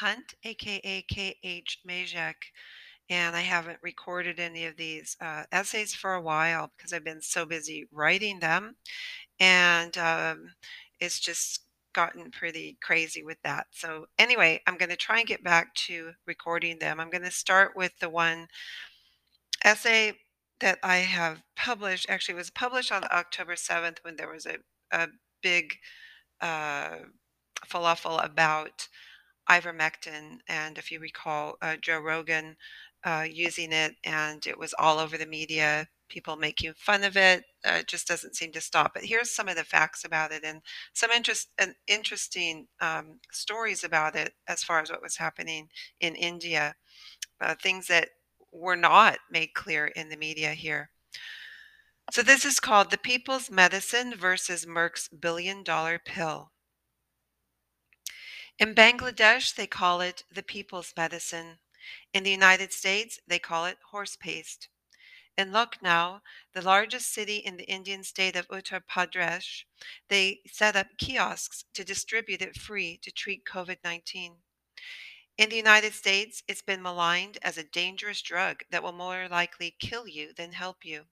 Hunt, aka KH Majek, and I haven't recorded any of these uh, essays for a while because I've been so busy writing them, and um, it's just gotten pretty crazy with that. So, anyway, I'm going to try and get back to recording them. I'm going to start with the one essay that I have published. Actually, it was published on October 7th when there was a, a big uh, falafel about ivermectin. And if you recall, uh, Joe Rogan uh, using it, and it was all over the media. People making fun of it. Uh, it just doesn't seem to stop. But here's some of the facts about it, and some interest and interesting um, stories about it as far as what was happening in India. Uh, things that were not made clear in the media here. So this is called the People's Medicine versus Merck's billion dollar pill. In Bangladesh, they call it the people's medicine. In the United States, they call it horse paste. In Lucknow, the largest city in the Indian state of Uttar Pradesh, they set up kiosks to distribute it free to treat COVID 19. In the United States, it's been maligned as a dangerous drug that will more likely kill you than help you.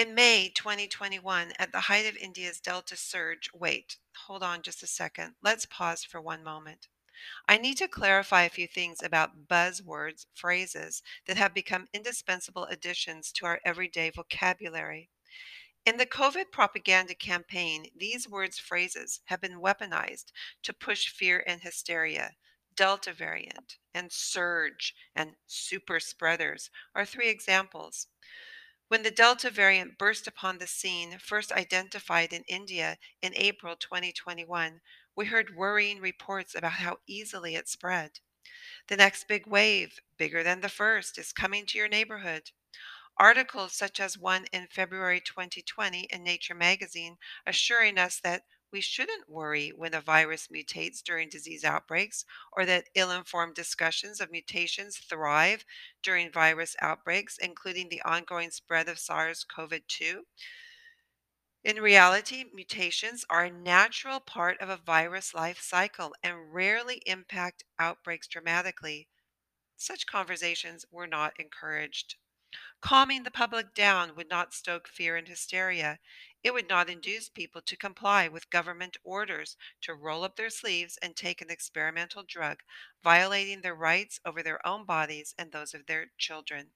In May 2021, at the height of India's Delta surge, wait, hold on just a second. Let's pause for one moment. I need to clarify a few things about buzzwords, phrases that have become indispensable additions to our everyday vocabulary. In the COVID propaganda campaign, these words, phrases have been weaponized to push fear and hysteria. Delta variant and surge and super spreaders are three examples. When the Delta variant burst upon the scene, first identified in India in April 2021, we heard worrying reports about how easily it spread. The next big wave, bigger than the first, is coming to your neighborhood. Articles such as one in February 2020 in Nature magazine assuring us that we shouldn't worry when a virus mutates during disease outbreaks or that ill informed discussions of mutations thrive during virus outbreaks, including the ongoing spread of SARS CoV 2. In reality, mutations are a natural part of a virus life cycle and rarely impact outbreaks dramatically. Such conversations were not encouraged. Calming the public down would not stoke fear and hysteria. It would not induce people to comply with government orders to roll up their sleeves and take an experimental drug, violating their rights over their own bodies and those of their children.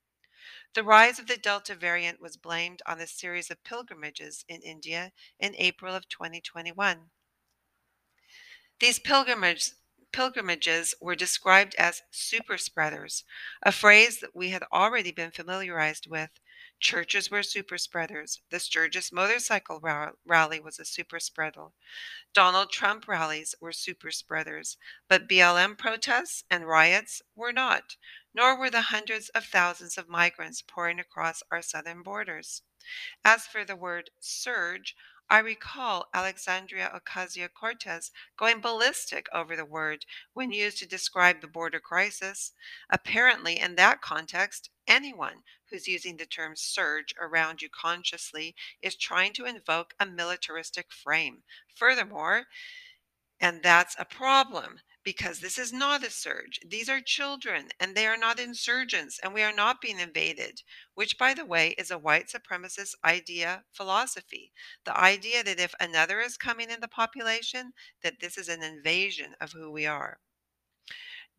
The rise of the Delta variant was blamed on a series of pilgrimages in India in April of 2021. These pilgrimages pilgrimages were described as super spreaders, a phrase that we had already been familiarized with. Churches were super spreaders. The Sturgis motorcycle rally was a super spreader. Donald Trump rallies were super spreaders, but BLM protests and riots were not, nor were the hundreds of thousands of migrants pouring across our southern borders. As for the word surge, I recall Alexandria Ocasio Cortez going ballistic over the word when used to describe the border crisis. Apparently, in that context, anyone who's using the term surge around you consciously is trying to invoke a militaristic frame. Furthermore, and that's a problem because this is not a surge. These are children and they are not insurgents and we are not being invaded, which, by the way, is a white supremacist idea philosophy. The idea that if another is coming in the population, that this is an invasion of who we are.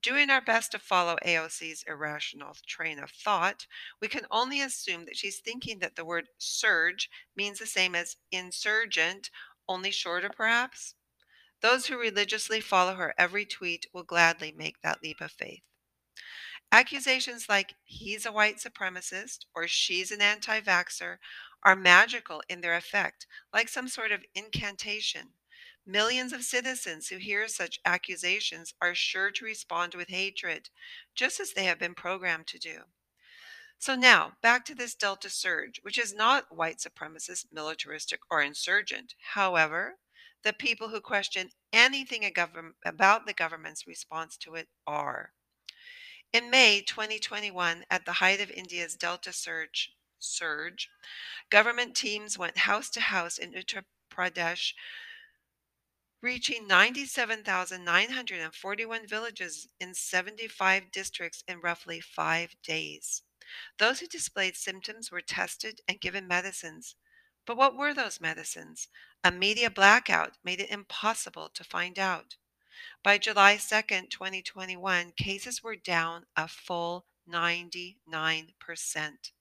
Doing our best to follow AOC's irrational train of thought, we can only assume that she's thinking that the word surge means the same as insurgent, only shorter perhaps. Those who religiously follow her every tweet will gladly make that leap of faith. Accusations like he's a white supremacist or she's an anti vaxxer are magical in their effect, like some sort of incantation. Millions of citizens who hear such accusations are sure to respond with hatred, just as they have been programmed to do. So now, back to this Delta surge, which is not white supremacist, militaristic, or insurgent. However, the people who question anything about the government's response to it are. In May 2021, at the height of India's Delta surge, surge, government teams went house to house in Uttar Pradesh reaching 97,941 villages in 75 districts in roughly five days. Those who displayed symptoms were tested and given medicines. But what were those medicines? A media blackout made it impossible to find out. By July 2nd, 2021, cases were down a full 99%.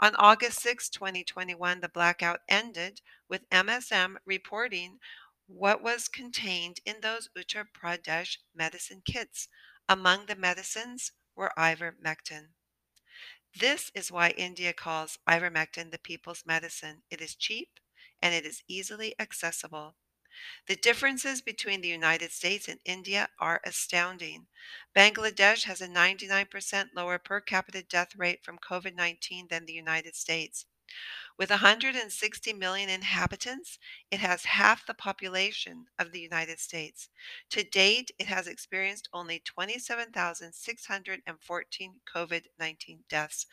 On August 6, 2021, the blackout ended with MSM reporting what was contained in those Uttar Pradesh medicine kits. Among the medicines were ivermectin. This is why India calls ivermectin the people's medicine. It is cheap and it is easily accessible. The differences between the United States and India are astounding. Bangladesh has a 99% lower per capita death rate from COVID 19 than the United States. With 160 million inhabitants, it has half the population of the United States. To date, it has experienced only 27,614 COVID 19 deaths.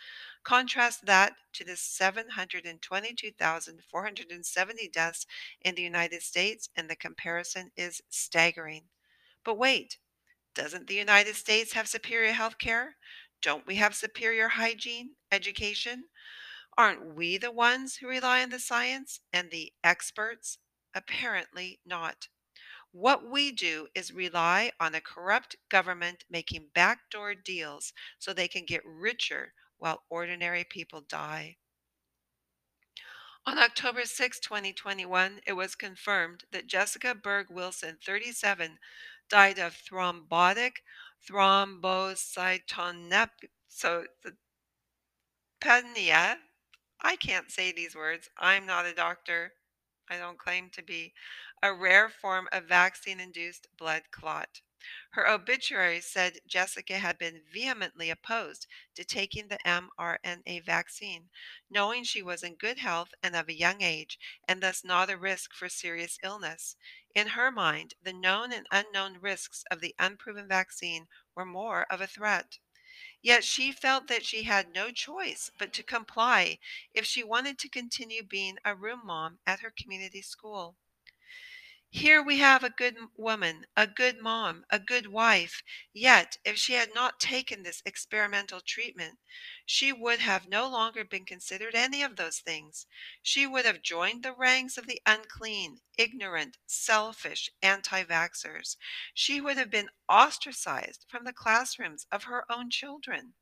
Contrast that to the 722,470 deaths in the United States, and the comparison is staggering. But wait, doesn't the United States have superior health care? Don't we have superior hygiene, education? Aren't we the ones who rely on the science and the experts? Apparently not. What we do is rely on a corrupt government making backdoor deals so they can get richer while ordinary people die. On October 6, 2021, it was confirmed that Jessica Berg Wilson, 37, died of thrombotic thrombocytopenia. I can't say these words. I'm not a doctor. I don't claim to be. A rare form of vaccine induced blood clot. Her obituary said Jessica had been vehemently opposed to taking the mRNA vaccine, knowing she was in good health and of a young age, and thus not a risk for serious illness. In her mind, the known and unknown risks of the unproven vaccine were more of a threat. Yet she felt that she had no choice but to comply if she wanted to continue being a room mom at her community school. Here we have a good woman, a good mom, a good wife. Yet, if she had not taken this experimental treatment, she would have no longer been considered any of those things. She would have joined the ranks of the unclean, ignorant, selfish anti vaxxers. She would have been ostracized from the classrooms of her own children.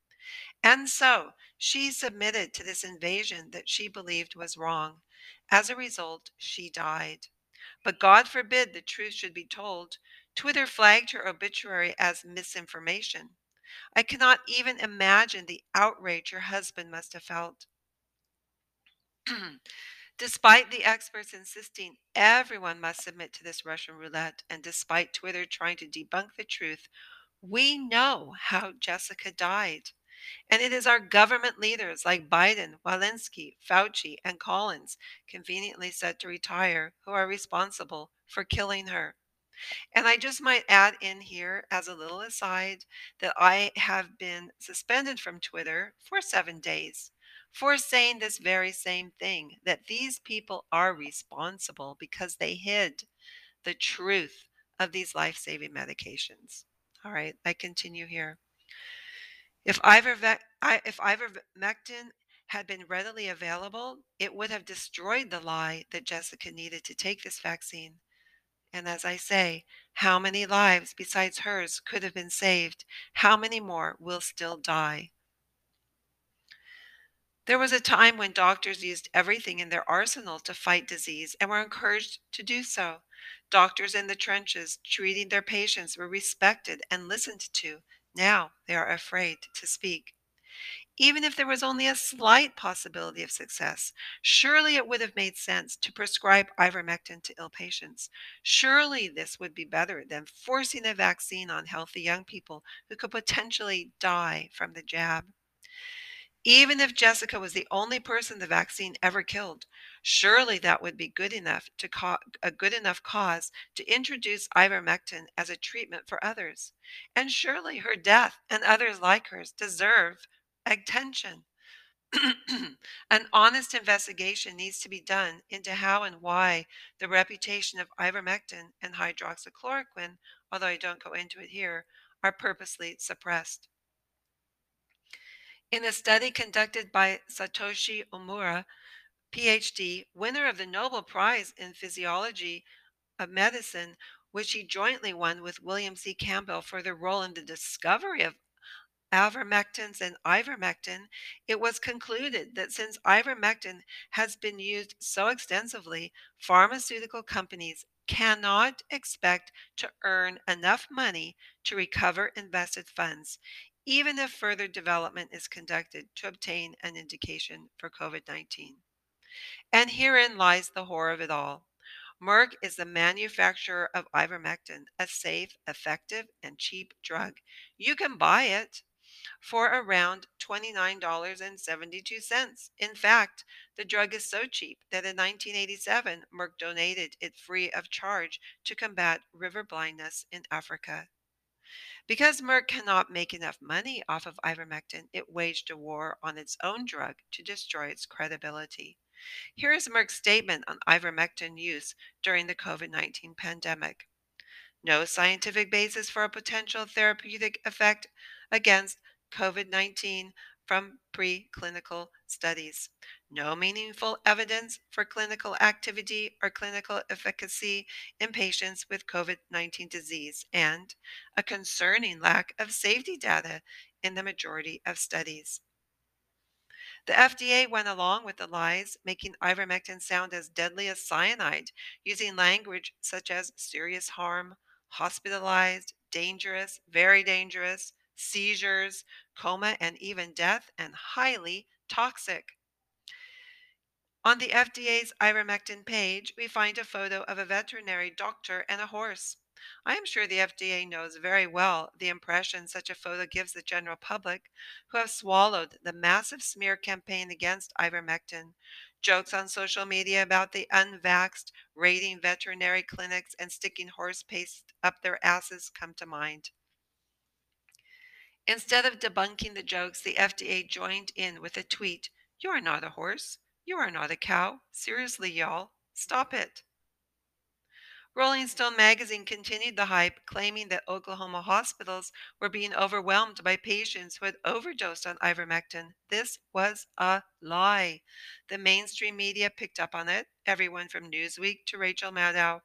And so she submitted to this invasion that she believed was wrong. As a result, she died. But God forbid the truth should be told. Twitter flagged her obituary as misinformation. I cannot even imagine the outrage her husband must have felt. Despite the experts insisting everyone must submit to this Russian roulette, and despite Twitter trying to debunk the truth, we know how Jessica died. And it is our government leaders like Biden, Walensky, Fauci, and Collins, conveniently set to retire, who are responsible for killing her. And I just might add in here, as a little aside, that I have been suspended from Twitter for seven days for saying this very same thing that these people are responsible because they hid the truth of these life saving medications. All right, I continue here. If ivermectin had been readily available, it would have destroyed the lie that Jessica needed to take this vaccine. And as I say, how many lives besides hers could have been saved? How many more will still die? There was a time when doctors used everything in their arsenal to fight disease and were encouraged to do so. Doctors in the trenches treating their patients were respected and listened to. Now they are afraid to speak. Even if there was only a slight possibility of success, surely it would have made sense to prescribe ivermectin to ill patients. Surely this would be better than forcing a vaccine on healthy young people who could potentially die from the jab. Even if Jessica was the only person the vaccine ever killed, surely that would be good enough to a good enough cause to introduce ivermectin as a treatment for others. And surely her death and others like hers deserve attention. An honest investigation needs to be done into how and why the reputation of ivermectin and hydroxychloroquine, although I don't go into it here, are purposely suppressed. In a study conducted by Satoshi Omura, PhD, winner of the Nobel Prize in Physiology of Medicine, which he jointly won with William C. Campbell for their role in the discovery of avermectins and ivermectin, it was concluded that since ivermectin has been used so extensively, pharmaceutical companies cannot expect to earn enough money to recover invested funds, even if further development is conducted to obtain an indication for COVID 19. And herein lies the horror of it all. Merck is the manufacturer of ivermectin, a safe, effective, and cheap drug. You can buy it for around $29.72. In fact, the drug is so cheap that in 1987, Merck donated it free of charge to combat river blindness in Africa. Because Merck cannot make enough money off of ivermectin, it waged a war on its own drug to destroy its credibility. Here is Merck's statement on ivermectin use during the COVID 19 pandemic. No scientific basis for a potential therapeutic effect against COVID 19 from preclinical studies. No meaningful evidence for clinical activity or clinical efficacy in patients with COVID 19 disease, and a concerning lack of safety data in the majority of studies. The FDA went along with the lies, making ivermectin sound as deadly as cyanide, using language such as serious harm, hospitalized, dangerous, very dangerous, seizures, coma, and even death, and highly toxic. On the FDA's ivermectin page, we find a photo of a veterinary doctor and a horse. I am sure the FDA knows very well the impression such a photo gives the general public who have swallowed the massive smear campaign against ivermectin. Jokes on social media about the unvaxxed raiding veterinary clinics and sticking horse paste up their asses come to mind. Instead of debunking the jokes, the FDA joined in with a tweet You are not a horse. You are not a cow. Seriously, y'all, stop it. Rolling Stone magazine continued the hype, claiming that Oklahoma hospitals were being overwhelmed by patients who had overdosed on ivermectin. This was a lie. The mainstream media picked up on it, everyone from Newsweek to Rachel Maddow.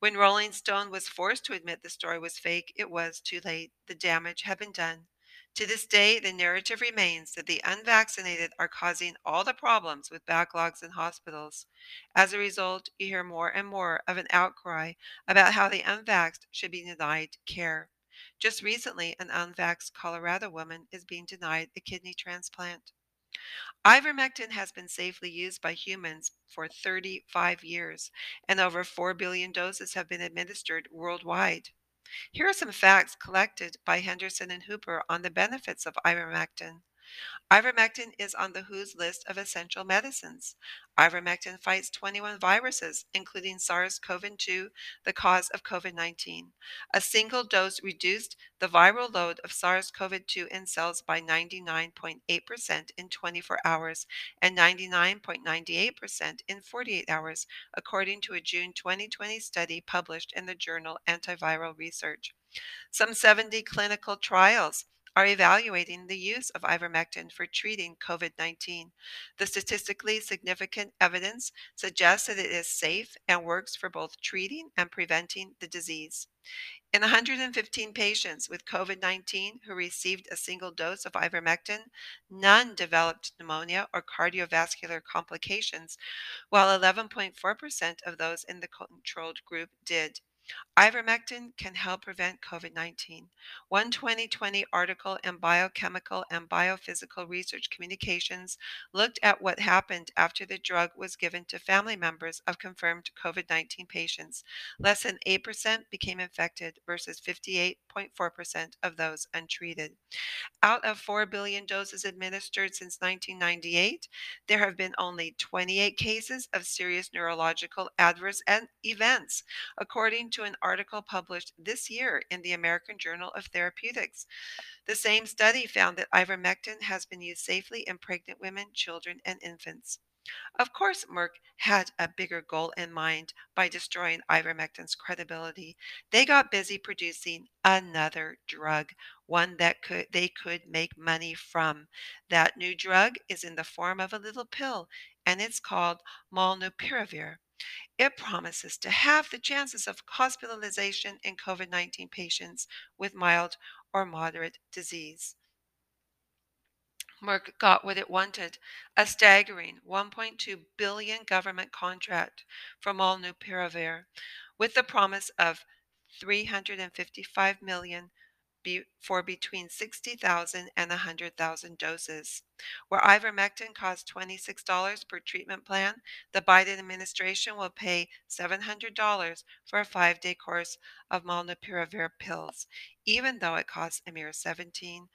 When Rolling Stone was forced to admit the story was fake, it was too late. The damage had been done. To this day, the narrative remains that the unvaccinated are causing all the problems with backlogs in hospitals. As a result, you hear more and more of an outcry about how the unvaxxed should be denied care. Just recently, an unvaxxed Colorado woman is being denied a kidney transplant. Ivermectin has been safely used by humans for 35 years, and over 4 billion doses have been administered worldwide. Here are some facts collected by Henderson and Hooper on the benefits of ivermectin. Ivermectin is on the WHO's list of essential medicines. Ivermectin fights 21 viruses, including SARS CoV 2, the cause of COVID 19. A single dose reduced the viral load of SARS CoV 2 in cells by 99.8% in 24 hours and 99.98% in 48 hours, according to a June 2020 study published in the journal Antiviral Research. Some 70 clinical trials are evaluating the use of ivermectin for treating COVID 19. The statistically significant evidence suggests that it is safe and works for both treating and preventing the disease. In 115 patients with COVID 19 who received a single dose of ivermectin, none developed pneumonia or cardiovascular complications, while 11.4% of those in the controlled group did. Ivermectin can help prevent COVID 19. One 2020 article in Biochemical and Biophysical Research Communications looked at what happened after the drug was given to family members of confirmed COVID 19 patients. Less than 8% became infected versus 58.4% of those untreated. Out of 4 billion doses administered since 1998, there have been only 28 cases of serious neurological adverse events, according to an article published this year in the American Journal of Therapeutics. The same study found that ivermectin has been used safely in pregnant women, children, and infants. Of course, Merck had a bigger goal in mind by destroying ivermectin's credibility. They got busy producing another drug, one that could they could make money from. That new drug is in the form of a little pill, and it's called molnupiravir. It promises to halve the chances of hospitalization in COVID 19 patients with mild or moderate disease. Merck got what it wanted a staggering 1.2 billion government contract from all molnupiravir with the promise of 355 million be, for between 60,000 and 100,000 doses. Where ivermectin costs $26 per treatment plan, the Biden administration will pay $700 for a five day course of molnupiravir pills, even though it costs a mere 17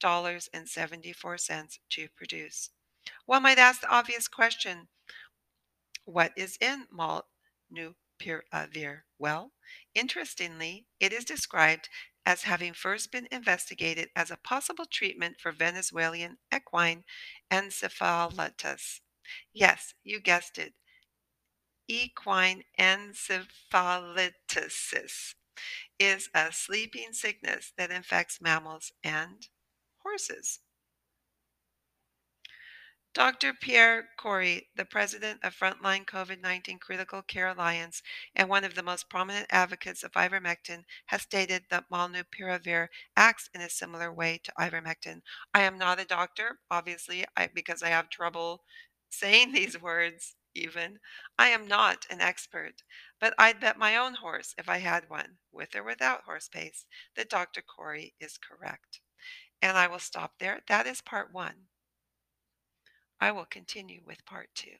dollars and 74 cents to produce. One might ask the obvious question what is in molnupiravir? Well, interestingly, it is described as having first been investigated as a possible treatment for Venezuelan equine encephalitis. Yes, you guessed it. Equine encephalitis is a sleeping sickness that infects mammals and horses. Dr. Pierre Kory, the president of Frontline COVID 19 Critical Care Alliance and one of the most prominent advocates of ivermectin, has stated that molnupiravir acts in a similar way to ivermectin. I am not a doctor, obviously, I, because I have trouble saying these words even. I am not an expert, but I'd bet my own horse, if I had one, with or without horse paste, that Dr. Kory is correct. And I will stop there. That is part one. I will continue with part two.